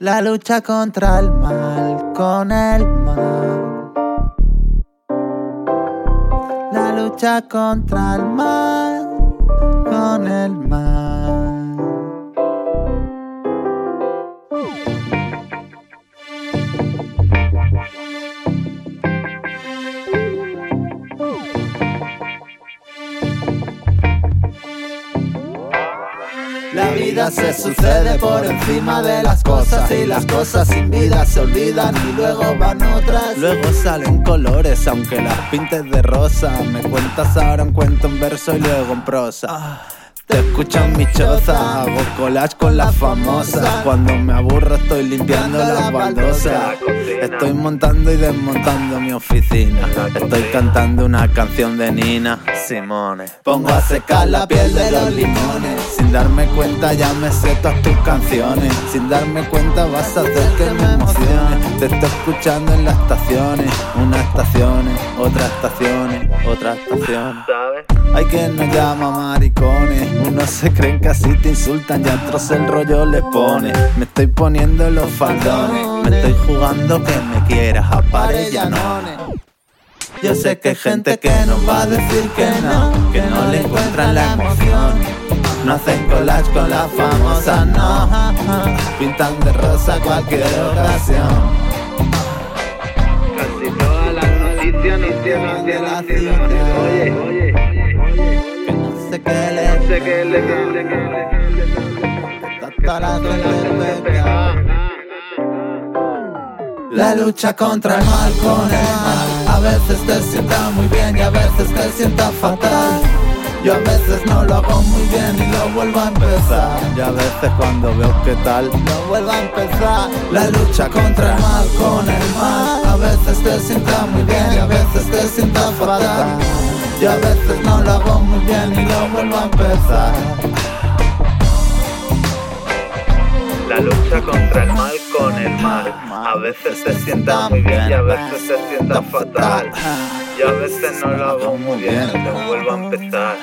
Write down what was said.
La lucha contra el mal, con el mal. La lucha contra el mal, La vida se sucede por encima de las cosas y las cosas sin vida se olvidan y luego van otras. Luego salen colores aunque las pintes de rosa. Me cuentas ahora un cuento en verso y luego en prosa. Te escucho en mi choza, hago collage con las famosas. Cuando me aburro estoy limpiando las baldosas. Estoy montando y desmontando mi oficina. Estoy cantando una canción de Nina Simone. Pongo a secar la piel de los limones. Sin darme cuenta ya me sé todas tus canciones. Sin darme cuenta vas a hacer que me emocione. Te estoy escuchando en las estaciones. Unas estaciones, otras estaciones, otras estaciones. Hay quien nos llama maricones. Unos se creen que así te insultan y otros el rollo les pone. Me estoy poniendo los faldones. Me estoy jugando que me quieras a parellanones. Yo sé que hay gente que nos va a decir que no, que no le encuentran la emoción. No hacen collage con la famosa, no. Pintan de rosa cualquier ocasión. Casi todas las noticias, noticias, noticias, noticias, noticias. Oye, oye, Que no sé qué le no sé qué le, la. La lucha contra el mal con el mal A veces te sienta muy bien y a veces te sienta fatal Yo a veces no lo hago muy bien y lo vuelvo a empezar. Y a veces cuando veo qué tal lo vuelvo a empezar. La lucha contra el mal con el mal. A veces te sienta muy bien y a veces te sienta fatal. Yo a veces no lo hago muy bien y lo vuelvo a empezar A veces se sienta muy bien y a veces se sienta fatal. Y a veces no lo hago muy bien, lo vuelvo a empezar.